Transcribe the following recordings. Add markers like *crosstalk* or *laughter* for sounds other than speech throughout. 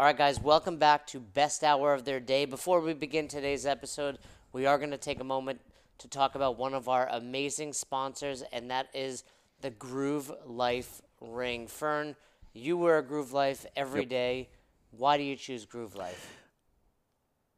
All right, guys, welcome back to Best Hour of Their Day. Before we begin today's episode, we are going to take a moment to talk about one of our amazing sponsors, and that is the Groove Life Ring. Fern, you wear a Groove Life every day. Why do you choose Groove Life?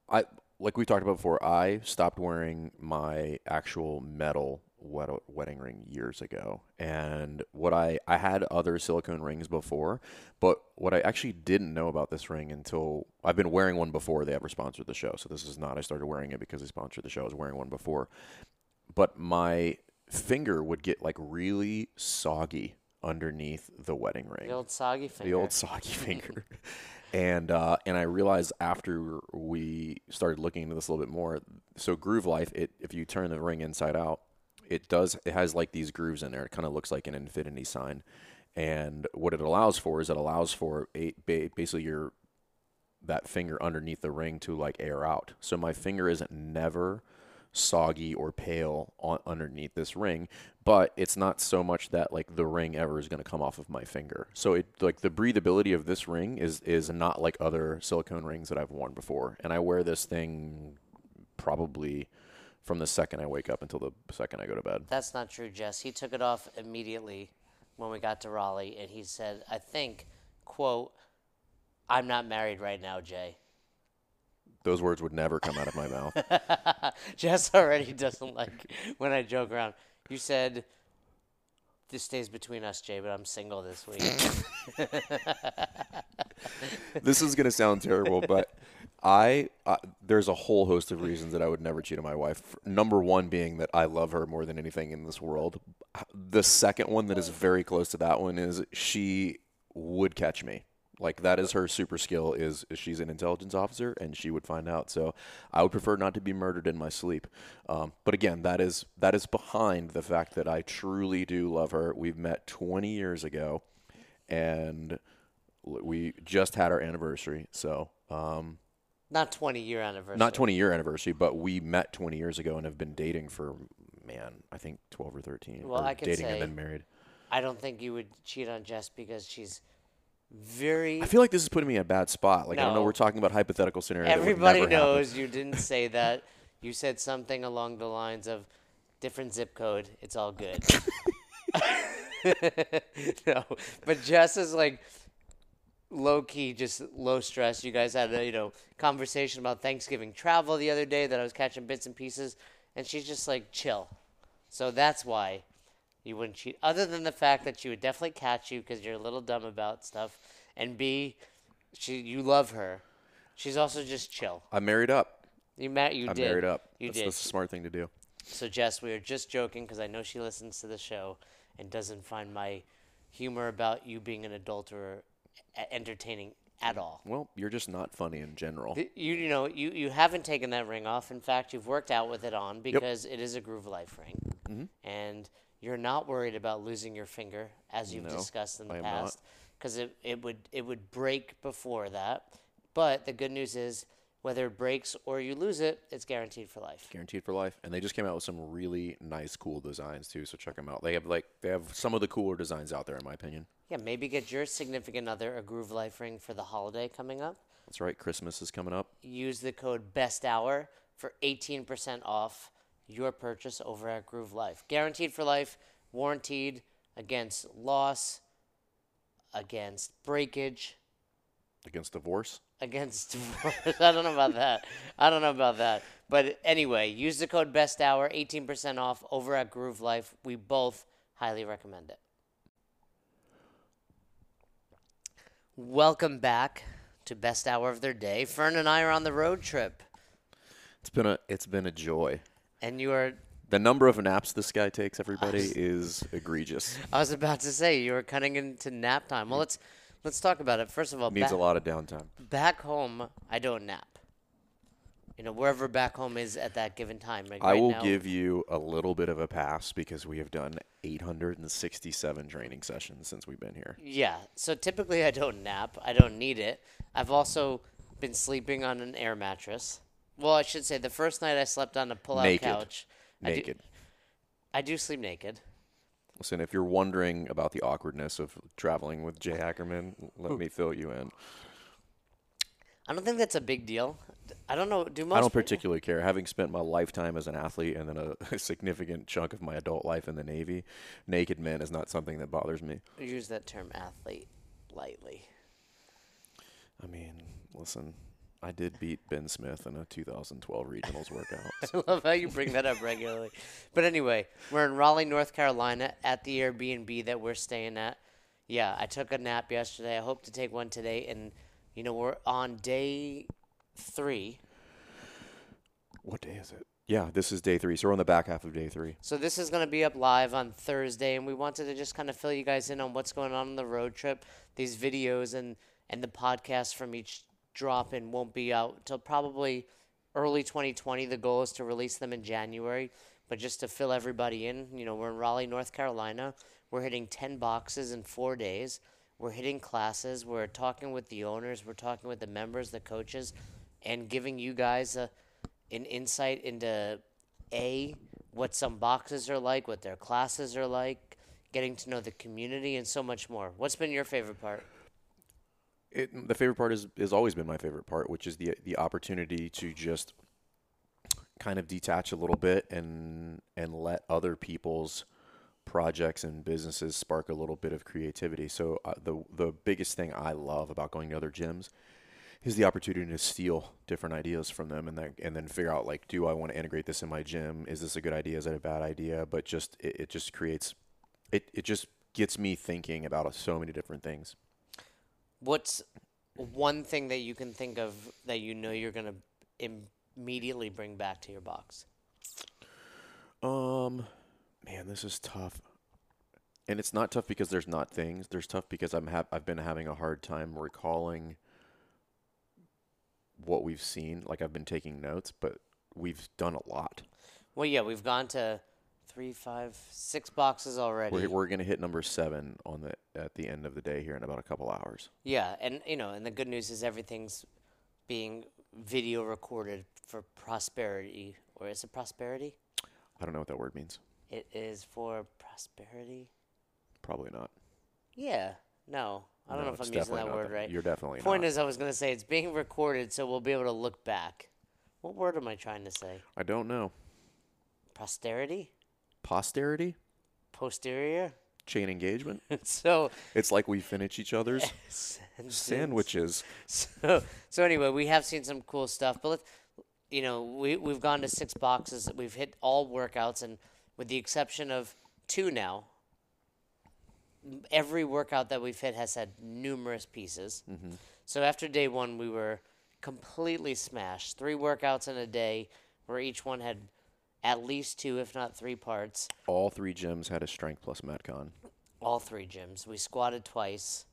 I like we talked about before. I stopped wearing my actual metal wedding ring years ago, and what I I had other silicone rings before, but what I actually didn't know about this ring until I've been wearing one before they ever sponsored the show. So this is not I started wearing it because they sponsored the show. I was wearing one before, but my finger would get like really soggy underneath the wedding ring The old soggy finger. the old soggy *laughs* finger. And uh, and I realized after we started looking into this a little bit more, so Groove Life, it if you turn the ring inside out, it does it has like these grooves in there. It kind of looks like an infinity sign, and what it allows for is it allows for basically your that finger underneath the ring to like air out. So my finger isn't never soggy or pale on underneath this ring, but it's not so much that like the ring ever is going to come off of my finger. So it like the breathability of this ring is is not like other silicone rings that I've worn before. And I wear this thing probably from the second I wake up until the second I go to bed. That's not true, Jess. He took it off immediately when we got to Raleigh, and he said, I think, quote, I'm not married right now, Jay. Those words would never come out of my mouth. *laughs* Jess already doesn't like when I joke around. You said, this stays between us, Jay, but I'm single this week. *laughs* this is going to sound terrible, but I uh, there's a whole host of reasons that I would never cheat on my wife. Number one being that I love her more than anything in this world. The second one that is very close to that one is she would catch me. Like that is her super skill is, is she's an intelligence officer and she would find out. So I would prefer not to be murdered in my sleep. Um, but again, that is that is behind the fact that I truly do love her. We've met 20 years ago, and we just had our anniversary. So um, not 20 year anniversary. not 20 year anniversary, but we met 20 years ago and have been dating for man, I think 12 or 13. Well, or I can dating say- and then married. I don't think you would cheat on Jess because she's very. I feel like this is putting me in a bad spot. Like I don't know, we're talking about hypothetical scenarios. Everybody never happen. knows you didn't say that. You said something along the lines of different zip code. It's all good. *laughs* *laughs* no, but Jess is like low key, just low stress. You guys had a you know conversation about Thanksgiving travel the other day that I was catching bits and pieces, and she's just like chill. So that's why you wouldn't cheat. Other than the fact that she would definitely catch you because you're a little dumb about stuff, and B, she you love her. She's also just chill. I'm married up. You met. You I'm did. married up. You that's, did. that's a smart thing to do. So Jess, we are just joking because I know she listens to the show and doesn't find my humor about you being an adulterer entertaining at all. Well, you're just not funny in general. You you know you, you haven't taken that ring off. In fact, you've worked out with it on because it is a Groove Life ring, Mm-hmm. and you're not worried about losing your finger as you've No, discussed in the I past, because it, it would it would break before that. But the good news is, whether it breaks or you lose it, it's guaranteed for life. Guaranteed for life. And they just came out with some really nice, cool designs too. So check them out. They have like they have some of the cooler designs out there, in my opinion. Yeah, maybe get your significant other a Groove Life ring for the holiday coming up. That's right. Christmas is coming up. Use the code Best Hour for 18% off your purchase over at Groove Life. Guaranteed for life, warranted against loss, against breakage, Against divorce. against *laughs* divorce. I don't know about that. I don't know about that. But anyway, use the code Best Hour, 18% off over at Groove Life. We both highly recommend it. Welcome back to Best Hour of Their Day. Fern and I are on the road trip, It's been a it's been a joy. and you are. The number of naps this guy takes, everybody, *laughs* is egregious. I was about to say you were cutting into nap time. Well, let's let's talk about it. First of all, Needs a lot of downtime. back home, I don't nap. You know, wherever back home is at that given time. Like I right will now, give you a little bit of a pass because we have done 867 training sessions since we've been here. Yeah. So typically I don't nap. I don't need it. I've also been sleeping on an air mattress. Well, I should say the first night I slept on a pull-out Naked. couch. I do- Naked. I do sleep naked. Listen, if you're wondering about the awkwardness of traveling with Jay Ackerman, let me fill you in. I don't think that's a big deal. I don't know. Do most I don't pe- particularly care. Having spent my lifetime as an athlete and then a, a *laughs* significant chunk of my adult life in the Navy, naked men is not something that bothers me. use that term athlete lightly? I mean, listen, I did beat Ben Smith in a 2012 regionals *laughs* workout. I love how you bring that up regularly. But anyway, we're in Raleigh, North Carolina at the Airbnb that we're staying at. Yeah, I took a nap yesterday. I hope to take one today. And, you know, we're on day three. what day is it? Yeah, this is day three. So we're on the back half of day three. So this is going to be up live on Thursday. And we wanted to just kind of fill you guys in on what's going on on the road trip. These videos and, and the podcast from each drop in won't be out till probably early 2020. The goal is to release them in January. But just to fill everybody in, you know, we're in Raleigh, North Carolina. We're hitting 10 boxes in four days. We're hitting classes. We're talking with the owners. We're talking with the members, the coaches, and giving you guys a, an insight into A, what some boxes are like, what their classes are like, getting to know the community, and so much more. What's been your favorite part? It, the favorite part is has always been my favorite part, which is the the opportunity to just kind of detach a little bit and and let other people's projects and businesses spark a little bit of creativity. So uh, the the biggest thing I love about going to other gyms is the opportunity to steal different ideas from them and then and then figure out like do I want to integrate this in my gym? Is this a good idea? Is it a bad idea? But just it, it just creates it it just gets me thinking about so many different things. What's one thing that you can think of that you know you're going to immediately bring back to your box? Um, man, this is tough. And it's not tough because there's not things. There's tough because I'm ha- I've been having a hard time recalling what we've seen. Like I've been taking notes, but we've done a lot. Well, yeah, we've gone to three, five, six boxes already. We're we're gonna hit number seven on the at the end of the day here in about a couple hours. Yeah, and you know, and the good news is everything's being video recorded for prosperity, or is it prosperity? I don't know what that word means. It is for prosperity. Probably not. Yeah, no, I don't No, know if I'm using that word right. You're definitely Point not. is, I was gonna say it's being recorded, so we'll be able to look back. What word am I trying to say? I don't know. Posterity, Posterity, posterior. chain engagement. *laughs* so it's like we finish each other's *laughs* sandwiches. So, so anyway, we have seen some cool stuff, but let's, you know, we we've gone to six boxes. We've hit all workouts, and with the exception of two now, every workout that we've hit has had numerous pieces. Mm-hmm. So after day one, we were completely smashed. Three workouts in a day, where each one had at least two, if not three parts. All three gyms had a strength plus metcon. All three gyms. We squatted twice.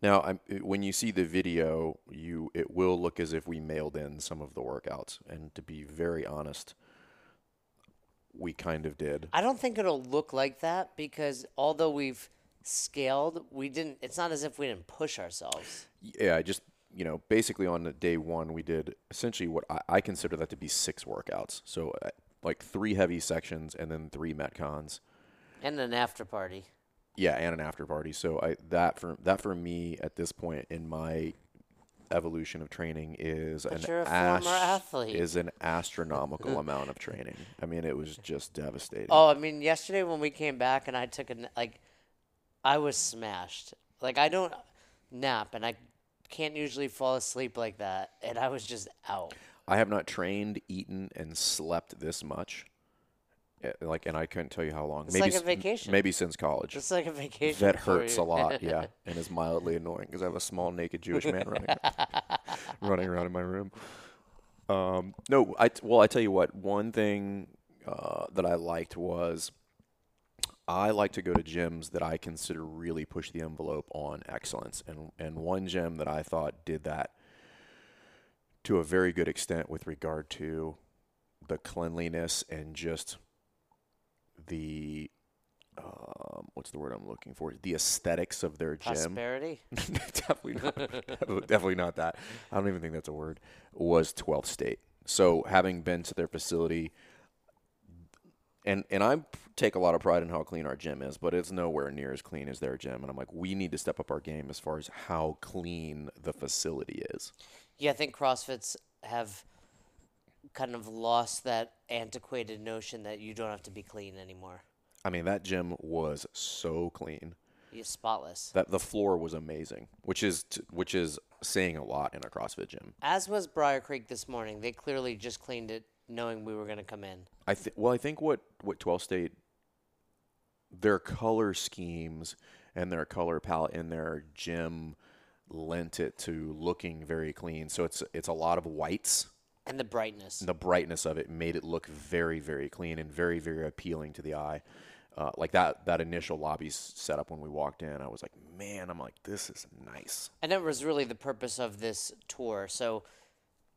Now, I'm, when you see the video, you it will look as if we mailed in some of the workouts, and to be very honest, we kind of did. I don't think it'll look like that because although we've scaled, we didn't. It's not as if we didn't push ourselves. Yeah, I just you know, basically on day one, we did essentially what I, I consider that to be six workouts. So uh, like three heavy sections and then three metcons. And an after party. Yeah, and an after party. So I that for that for me at this point in my evolution of training is But an you're a former athlete. is an astronomical *laughs* amount of training. I mean, it was just devastating. Oh, I mean, yesterday when we came back and I took a like, I was smashed. Like I don't nap and I can't usually fall asleep like that, and I was just out. I have not trained, eaten, and slept this much. Like, and I couldn't tell you how long. It's maybe like a vacation. Maybe since college. It's like a vacation. that hurts a lot, *laughs* yeah, and is mildly annoying because I have a small naked Jewish man running *laughs* running around in my room. Um, no, I well, I tell you what. One thing uh, that I liked was I like to go to gyms that I consider really push the envelope on excellence, and and one gym that I thought did that to a very good extent with regard to the cleanliness and just the um, what's the word I'm looking for? The aesthetics of their gym. Prosperity. *laughs* definitely not. definitely not that. I don't even think that's a word. Was 12th State. So having been to their facility and and I take a lot of pride in how clean our gym is, but it's nowhere near as clean as their gym. And I'm like, we need to step up our game as far as how clean the facility is. Yeah, I think CrossFits have kind of lost that antiquated notion that you don't have to be clean anymore. I mean, that gym was so clean. You're spotless. That the floor was amazing, which is t- which is saying a lot in a CrossFit gym. As was Briar Creek this morning. They clearly just cleaned it knowing we were going to come in. I think well, I think what what 12th State their color schemes and their color palette in their gym lent it to looking very clean. So it's it's a lot of whites. And the brightness. The brightness of it made it look very very clean and very very appealing to the eye. Uh, like that that initial lobby setup when we walked in, I was like, man, I'm like, this is nice. And that was really the purpose of this tour. So,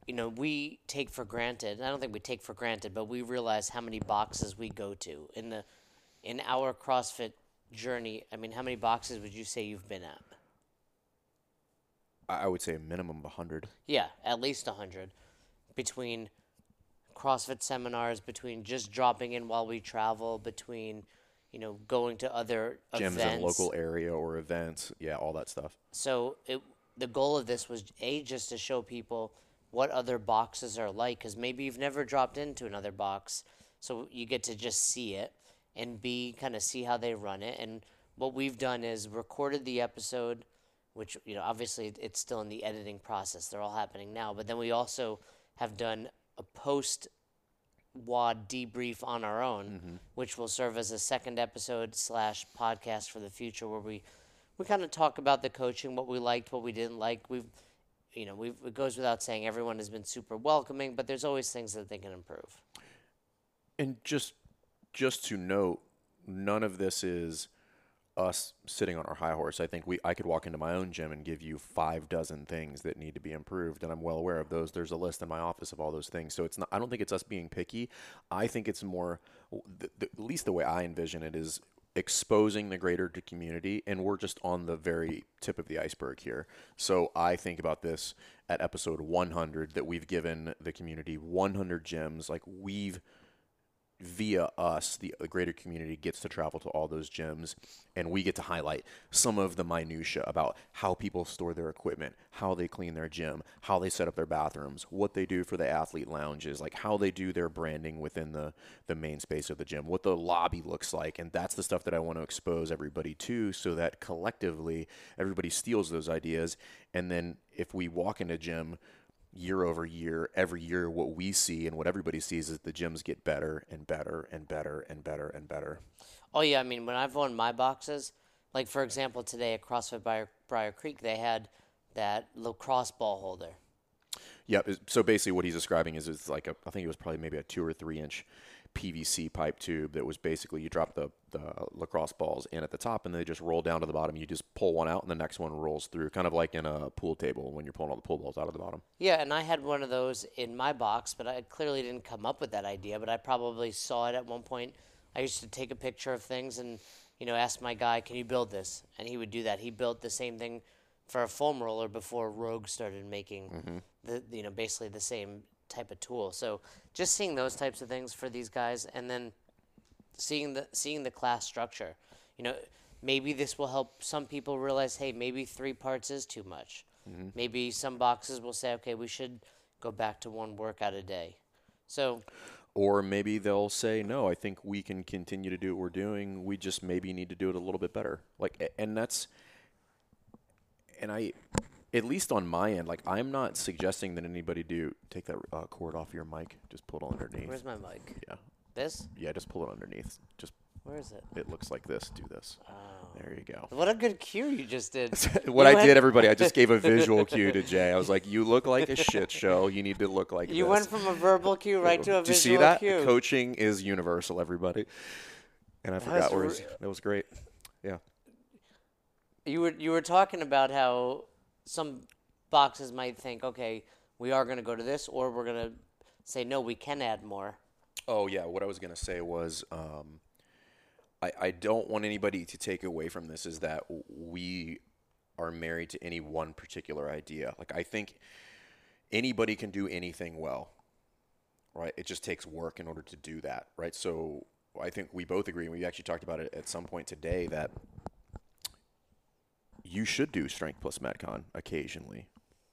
you know, we take for granted. I don't think we take for granted, but we realize how many boxes we go to in the in our CrossFit journey. I mean, how many boxes would you say you've been at? I would say a minimum of 100. Yeah, at least 100 between CrossFit seminars, between just dropping in while we travel, between, you know, going to other Gyms events. in local area or events. Yeah, all that stuff. So it, the goal of this was a just to show people what other boxes are like because maybe you've never dropped into another box, so you get to just see it, and b kind of see how they run it. And what we've done is recorded the episode, which you know obviously it's still in the editing process. They're all happening now, but then we also have done a post WOD debrief on our own, mm-hmm. which will serve as a second episode slash podcast for the future, where we we kind of talk about the coaching, what we liked, what we didn't like. We've you know, we've, it goes without saying everyone has been super welcoming, but there's always things that they can improve. And just just to note, none of this is us sitting on our high horse. I think we I could walk into my own gym and give you five dozen things that need to be improved, and I'm well aware of those. There's a list in my office of all those things. So it's not. I don't think it's us being picky. I think it's more, the, the, at least the way I envision it is exposing the greater to community and we're just on the very tip of the iceberg here so i think about this at episode 100 that we've given the community 100 gems like we've via us, the, the greater community gets to travel to all those gyms, and we get to highlight some of the minutia about how people store their equipment, how they clean their gym, how they set up their bathrooms, what they do for the athlete lounges, like how they do their branding within the the main space of the gym, what the lobby looks like, and that's the stuff that I want to expose everybody to, so that collectively everybody steals those ideas, and then if we walk in a gym year over year, every year, what we see and what everybody sees is the gyms get better and better and better and better and better. Oh yeah, I mean when I've won my boxes, like for example today at CrossFit Briar, Briar Creek, they had that lacrosse ball holder. Yeah. So basically, what he's describing is it's like a, I think it was probably maybe a two or three inch PVC pipe tube that was basically you drop the, the lacrosse balls in at the top and they just roll down to the bottom. You just pull one out and the next one rolls through, kind of like in a pool table when you're pulling all the pool balls out of the bottom. Yeah, and I had one of those in my box, but I clearly didn't come up with that idea. But I probably saw it at one point. I used to take a picture of things and you know ask my guy, "Can you build this?" And he would do that. He built the same thing for a foam roller before Rogue started making mm-hmm. the you know basically the same type of tool. So just seeing those types of things for these guys, and then seeing the seeing the class structure. You know, maybe this will help some people realize, hey, maybe three parts is too much. Maybe some boxes will say, okay, we should go back to one workout a day. So Or maybe they'll say, no, I think we can continue to do what we're doing. We just maybe need to do it a little bit better. Like, and that's, and I, at least on my end, like, I'm not suggesting that anybody do take that uh, cord off your mic. Just pull it underneath. where's my mic? yeah. This? Yeah, just pull it underneath. Just, Where is it? it looks like this. Do this. Oh. There you go. What a good cue you just did. *laughs* what You I did, everybody, I just gave a *laughs* visual cue to Jay. I was like, "You look like a shit show. You need to look like You this." went from a verbal cue right to a *laughs* Did you see that? cue. Coaching is universal, everybody. And I forgot where re- his, that was great. Yeah. You were you were talking about how some boxes might think, okay, we are going to go to this, or we're going to say no, we can add more. Oh yeah. What I was gonna say was, um, I I don't want anybody to take away from this is that we are married to any one particular idea. Like I think anybody can do anything well, right? It just takes work in order to do that, right? So I think we both agree, and we actually talked about it at some point today that you should do strength plus metcon occasionally.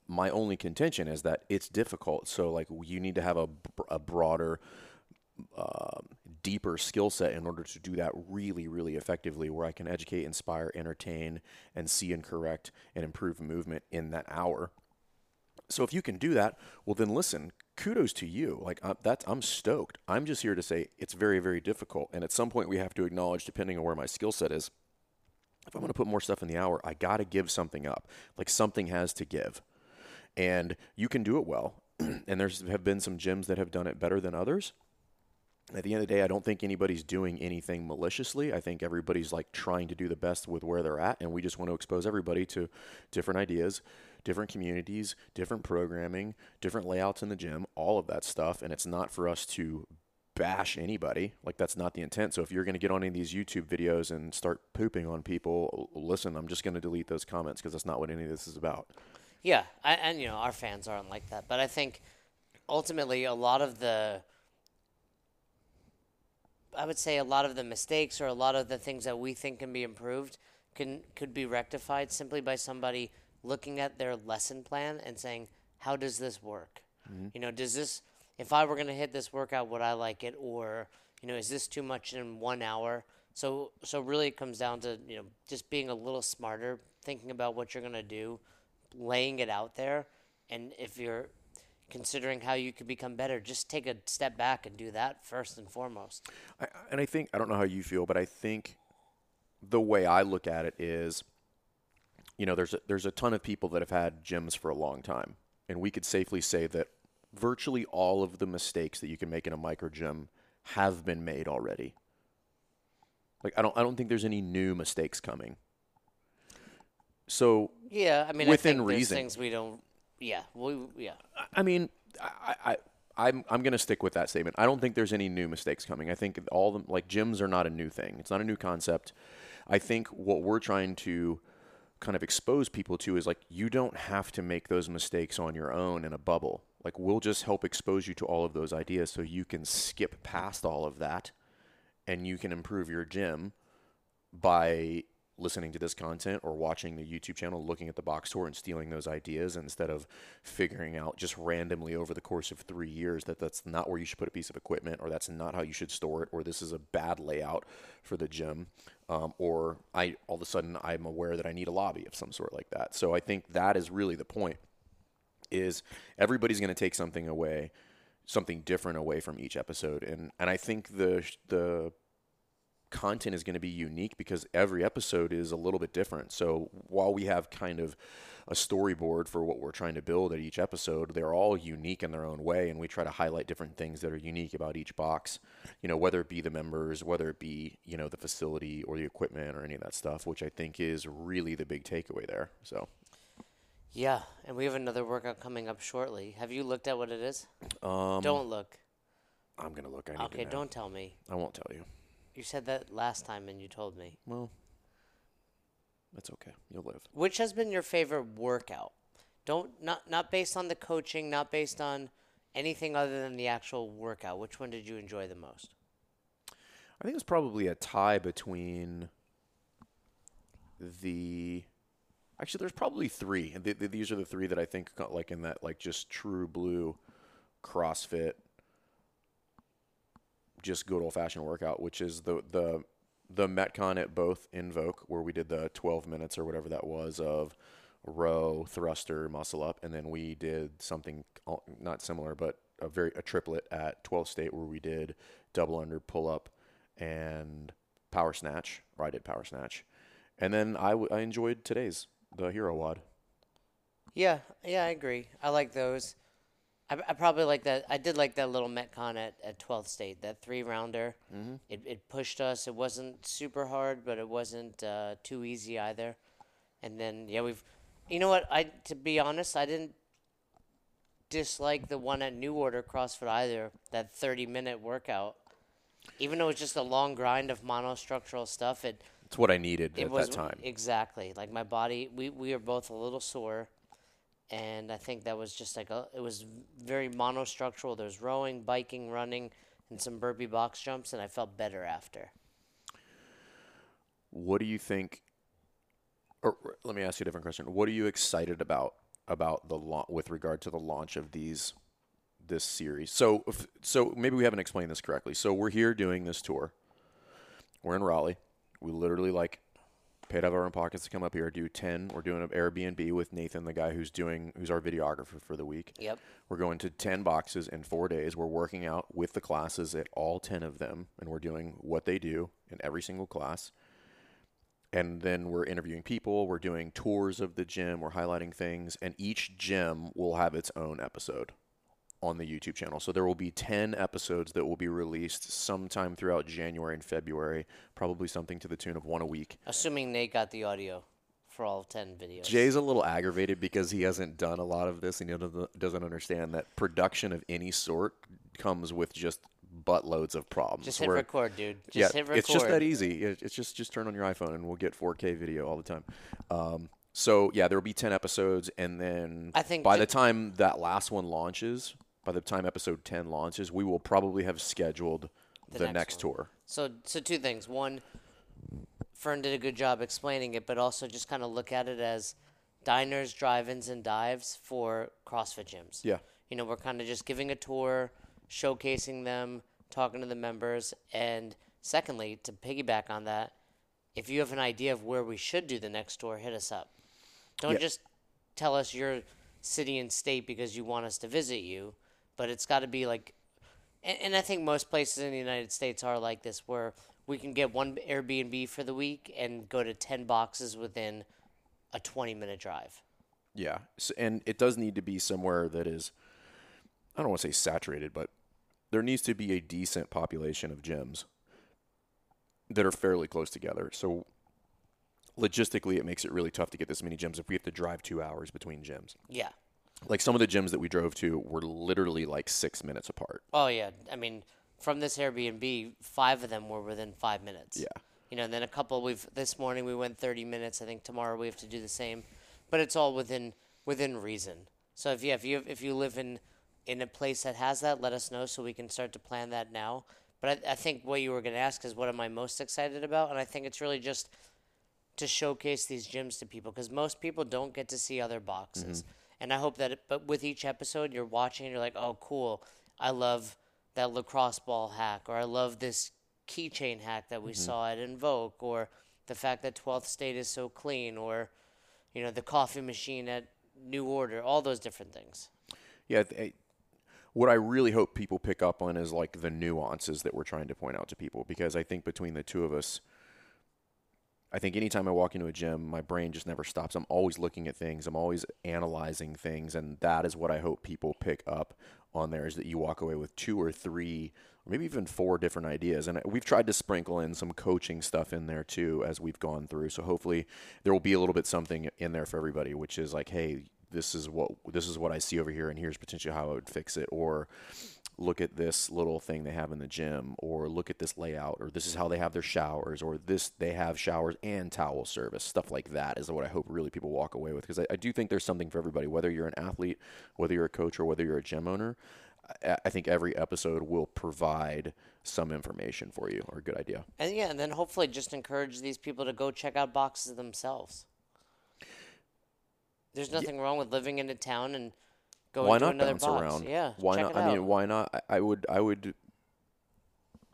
My only contention is that it's difficult. So like you need to have a, a broader, deeper skill set in order to do that really, really effectively. Where I can educate, inspire, entertain, and see and correct and improve movement in that hour. So if you can do that, well then listen, kudos to you. Like uh, that's I'm stoked. I'm just here to say it's very very difficult, and at some point we have to acknowledge, depending on where my skill set is, if I'm going to put more stuff in the hour, I got to give something up. Like something has to give, and you can do it well. *clears throat* and there's have been some gyms that have done it better than others. At the end of the day, I don't think anybody's doing anything maliciously. I think everybody's like trying to do the best with where they're at, and we just want to expose everybody to different ideas, different communities, different programming, different layouts in the gym, all of that stuff. And it's not for us to bash anybody. Like that's not the intent. So if you're going to get on any of these YouTube videos and start pooping on people, listen, I'm just going to delete those comments because that's not what any of this is about. Yeah, I, and you know our fans aren't like that, but I think ultimately a lot of the I would say a lot of the mistakes or a lot of the things that we think can be improved can could be rectified simply by somebody looking at their lesson plan and saying, "How does this work? Mm-hmm. You know, does this if I were going to hit this workout, would I like it or, you know, is this too much in 1 hour?" So so really it comes down to, you know, just being a little smarter, thinking about what you're going to do, laying it out there, and if you're considering how you could become better. Just take a step back and do that first and foremost. I, and I think I don't know how you feel, but I think the way I look at it is, you know, there's a, there's a ton of people that have had gyms for a long time, and we could safely say that virtually all of the mistakes that you can make in a micro gym have been made already. Like I don't I don't think there's any new mistakes coming. So yeah, I mean, within I reason, things we don't yeah, we yeah. I mean, I, I I'm I'm going to stick with that statement. I don't think there's any new mistakes coming. I think all the like gyms are not a new thing. It's not a new concept. I think what we're trying to kind of expose people to is like you don't have to make those mistakes on your own in a bubble. Like we'll just help expose you to all of those ideas so you can skip past all of that and you can improve your gym by listening to this content or watching the YouTube channel, looking at the box tour and stealing those ideas instead of figuring out just randomly over the course of three years that that's not where you should put a piece of equipment or that's not how you should store it or this is a bad layout for the gym. Um, or I all of a sudden I'm aware that I need a lobby of some sort like that. So I think that is really the point is everybody's going to take something away, something different away from each episode. And, and I think the, the, content is going to be unique because every episode is a little bit different. So while we have kind of a storyboard for what we're trying to build at each episode, they're all unique in their own way, and we try to highlight different things that are unique about each box. You know, whether it be the members, whether it be you know the facility or the equipment or any of that stuff, which I think is really the big takeaway there. So. Yeah, and we have another workout coming up shortly. Have you looked at what it is? Um, Don't look. I'm gonna look. I okay, don't tell me. I won't tell you. You said that last time and you told me. Well, that's okay. You'll live. Which has been your favorite workout? Don't not not based on the coaching, not based on anything other than the actual workout. Which one did you enjoy the most? I think it's probably a tie between the actually there's probably three the, the, these are the three that i think like in that like just true blue crossfit just good old fashioned workout, which is the the the Metcon at both Invoke, where we did the 12 minutes or whatever that was of row, thruster, muscle up, and then we did something not similar, but a very a triplet at 12 state where we did double under, pull up, and power snatch. Or I did power snatch, and then I, w- I enjoyed today's the hero WOD. Yeah, yeah, I agree. I like those. I, I probably like that. I did like that little Metcon at, at 12th State, that three rounder. Mm-hmm. It, it pushed us. It wasn't super hard, but it wasn't uh, too easy either. And then, yeah, we've, you know what? I To be honest, I didn't dislike the one at New Order CrossFit either, that 30 minute workout. Even though it's just a long grind of monostructural stuff, it. It's what I needed at was, that time. Exactly. Like my body, we, we were both a little sore and I think that was just like a, it was very monostructural. There's rowing, biking, running, and some burpee box jumps, and I felt better after. What do you think? Or let me ask you a different question. What are you excited about about the launch with regard to the launch of these this series? So so maybe we haven't explained this correctly. So we're here doing this tour. We're in Raleigh. We literally like paid out of our own pockets to come up here, do ten. We're doing an Airbnb with Nathan, the guy who's doing who's our videographer for the week. Yep. We're going to 10 boxes in four days. We're working out with the classes at all 10 of them, and we're doing what they do in every single class. And then we're interviewing people, we're doing tours of the gym, we're highlighting things, and each gym will have its own episode on the YouTube channel. So there will be 10 episodes that will be released sometime throughout January and February, probably something to the tune of one a week. Assuming Nate got the audio for all 10 videos. Jay's a little aggravated because he hasn't done a lot of this and he doesn't- understand that production of any sort comes with just buttloads of problems. Just hit where- record, dude. Just yeah, hit record. it's just that easy. It's just just turn on your iPhone and we'll get 4K video all the time. Um, so yeah, there will be 10 episodes, and then I think by the time that last one launches, by the time episode 10 launches, we will probably have scheduled the, next next, tour. So, so two things. One, Fern did a good job explaining it, but also just kind of look at it as diners, drive-ins, and dives for CrossFit gyms. Yeah. You know, we're kind of just giving a tour, showcasing them, talking to the members, and secondly, to piggyback on that, if you have an idea of where we should do the next tour, hit us up. Don't Yeah. just tell us your city and state because you want us to visit you, but it's got to be like and, and I think most places in the United States are like this, where we can get one Airbnb for the week and go to ten boxes within a twenty-minute drive. Yeah, S and it does need to be somewhere that is, I don't want to say saturated, but there needs to be a decent population of gyms that are fairly close together. So logistically, it makes it really tough to get this many gyms if we have to drive two hours between gyms. Yeah. Like some of the gyms that we drove to were literally like six minutes apart. Oh yeah. I mean, from this Airbnb, five of them were within five minutes. Yeah. You know, and then a couple we've this morning we went thirty minutes. I think tomorrow we have to do the same, but it's all within within reason. So if yeah, if you if you live in in a place that has that, let us know so we can start to plan that now. But I, I think what you were going to ask is what am I most excited about, and I think it's really just to showcase these gyms to people because most people don't get to see other boxes. Mm-hmm. And I hope that, it, but with each episode, you're watching and you're like, oh, cool. I love that lacrosse ball hack, or I love this keychain hack that we mm-hmm. saw at Invoke, or the fact that 12th State is so clean, or, you know, the coffee machine at New Order, all those different things. Yeah. th- what I really hope people pick up on is like the nuances that we're trying to point out to people because I think between the two of us, I think anytime I walk into a gym, my brain just never stops. I'm always looking at things. I'm always analyzing things, and that is what I hope people pick up on there is that you walk away with two or three, or maybe even four different ideas. And we've tried to sprinkle in some coaching stuff in there too as we've gone through. So hopefully there will be a little bit something in there for everybody, which is like, hey, this is what this is what I see over here, and here's potentially how I would fix it, or look at this little thing they have in the gym or look at this layout or this is how they have their showers or this they have showers and towel service stuff like that is what i hope really people walk away with. Because I, I do think there's something for everybody whether you're an athlete whether you're a coach or whether you're a gym owner I, I think every episode will provide some information for you or a good idea. And yeah, and then hopefully just encourage these people to go check out boxes themselves. There's nothing wrong with living in a town and going why to not another bounce box. around Yeah, why not i mean why not I, I would i would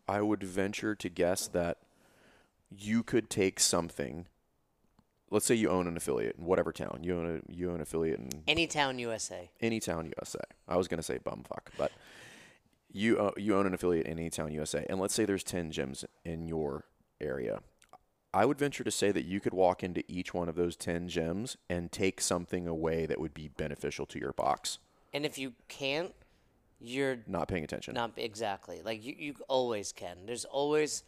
i would venture to guess that you could take something let's say you own an affiliate in whatever town you own a you own an affiliate in Any town USA. any town USA. I was gonna say bumfuck, but you uh, you own an affiliate in any town USA, and let's say there's ten gyms in your area. I would venture to say that you could walk into each one of those ten gems and take something away that would be beneficial to your box. And if you can't, you're Not paying attention. not exactly. Like you, you always can. There's always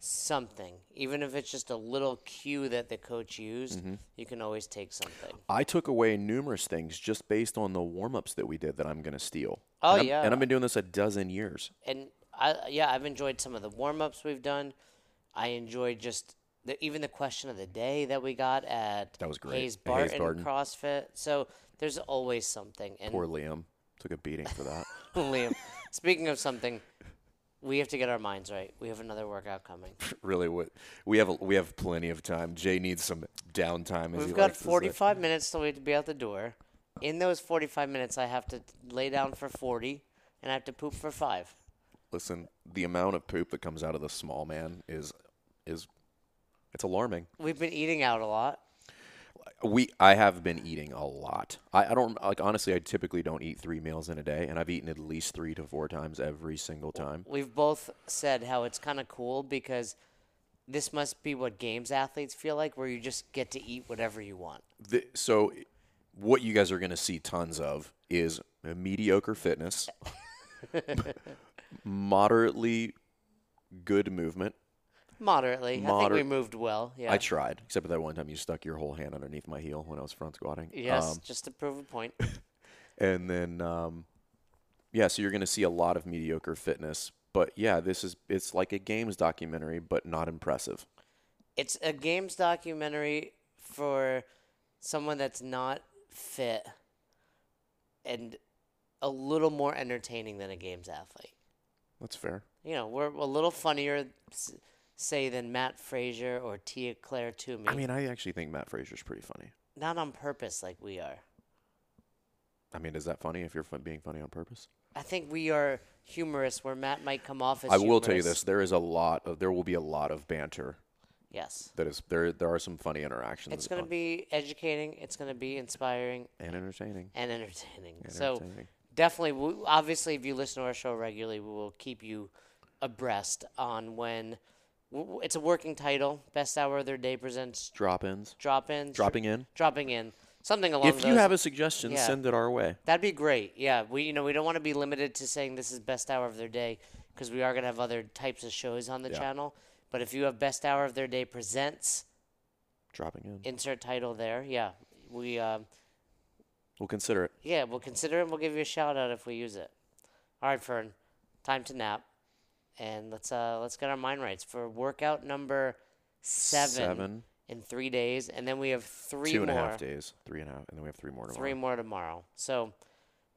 something. Even if it's just a little cue that the coach used, Mm-hmm. you can always take something. I took away numerous things just based on the warm ups that we did that I'm gonna steal. Oh, And yeah. and I've been doing this a dozen years. And I yeah, I've enjoyed some of the warm ups we've done. I enjoy just the, even the question of the day that we got at That was great. Hayes At Hayes Barton Barton. CrossFit. So there's always something. And Poor Liam took a beating for that. *laughs* Liam, speaking of something, We have to get our minds right. We have another workout coming. *laughs* really, what we have we have plenty of time. Jay needs some downtime. We've got likes to say. 45 minutes till we have to be out the door. In those 45 minutes, I have to lay down for 40, and I have to poop for five. Listen, the amount of poop that comes out of the small man is is it's alarming. We've been eating out a lot. We I have been eating a lot. I, I don't like honestly. I typically don't eat three meals in a day, and I've eaten at least three to four times every single time. We've both said how it's kind of cool because this must be what games athletes feel like, where you just get to eat whatever you want. The, so, what you guys are going to see tons of is mediocre fitness, *laughs* *laughs* moderately good movement. Moderately. I think we moved well. Yeah. I tried, except for that one time you stuck your whole hand underneath my heel when I was front squatting. yes, Um, just to prove a point. *laughs* and then, um, yeah, so you're going to see a lot of mediocre fitness. But yeah, this is it's like a games documentary, but not impressive. It's a games documentary for someone that's not fit and a little more entertaining than a games athlete. That's fair. You know, we're a little funnier, say, than Mat Fraser or Tia-Clair Toomey. I mean, I actually think Mat Fraser's pretty funny. not on purpose like we are. I mean, is that funny if you're fun, being funny on purpose? I think we are humorous where Matt might come off as I will tell you humorous. this: there is a lot of there will be a lot of banter. Yes. That is there. There are some funny interactions. It's going to on- be educating, it's going to be inspiring and entertaining. and entertaining. And so entertaining. definitely we, obviously if you listen to our show regularly, we will keep you abreast on when w- it's a working title. Best hour of their day presents drop-ins, drop-ins, dropping in. dropping in, something along If you those- have a suggestion, Yeah. send it our way. That'd be great. Yeah, we you know we don't want to be limited to saying this is best hour of their day because we are gonna have other types of shows on the Yeah. channel. But if you have best hour of their day presents, Dropping in, insert title there. Yeah, we um, we'll consider it. yeah we'll consider it. and We'll give you a shout out if we use it. All right, Fern, time to nap, and let's uh let's get our mind rights for workout number seven, Seven, in three days, and then we have three two and a more. half days, three and a half, and then we have three more tomorrow. Three more tomorrow. So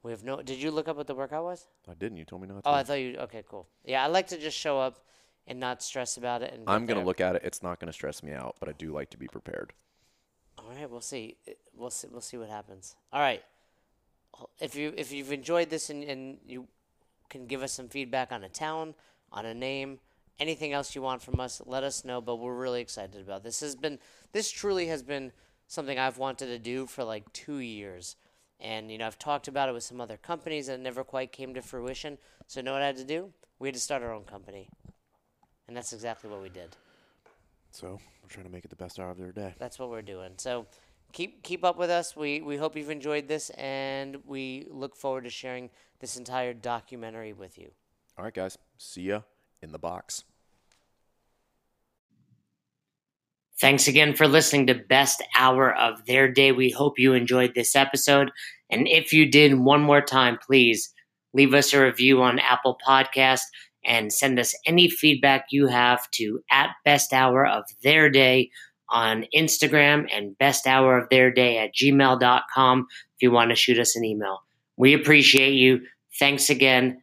we have no. Did you look up what the workout was? I didn't. You told me not to. Oh, I thought you. Okay, cool. Yeah, I like to just show up and not stress about it. And I'm gonna there. look at it. It's not gonna stress me out, but I do like to be prepared. All right, we'll see. We'll see. We'll see what happens. All right. If you if you've enjoyed this and, and you can give us some feedback on a town, on a name, anything else you want from us, let us know. But we're really excited about this. Has been this truly has been something I've wanted to do for like two years. And you know, I've talked about it with some other companies that never quite came to fruition. So you know what I had to do? We had to start our own company. And that's exactly what we did. So we're trying to make it the best hour of their day. That's what we're doing. So keep keep up with us. We we hope you've enjoyed this and we look forward to sharing this entire documentary with you. All right, guys. See ya in the box. Thanks again for listening to Best Hour of Their Day. We hope you enjoyed this episode. And if you did, one more time, please leave us a review on Apple Podcast and send us any feedback you have to at Best Hour of Their Day on Instagram and Best Hour of Their Day at gmail.com if you want to shoot us an email. We appreciate you. Thanks again.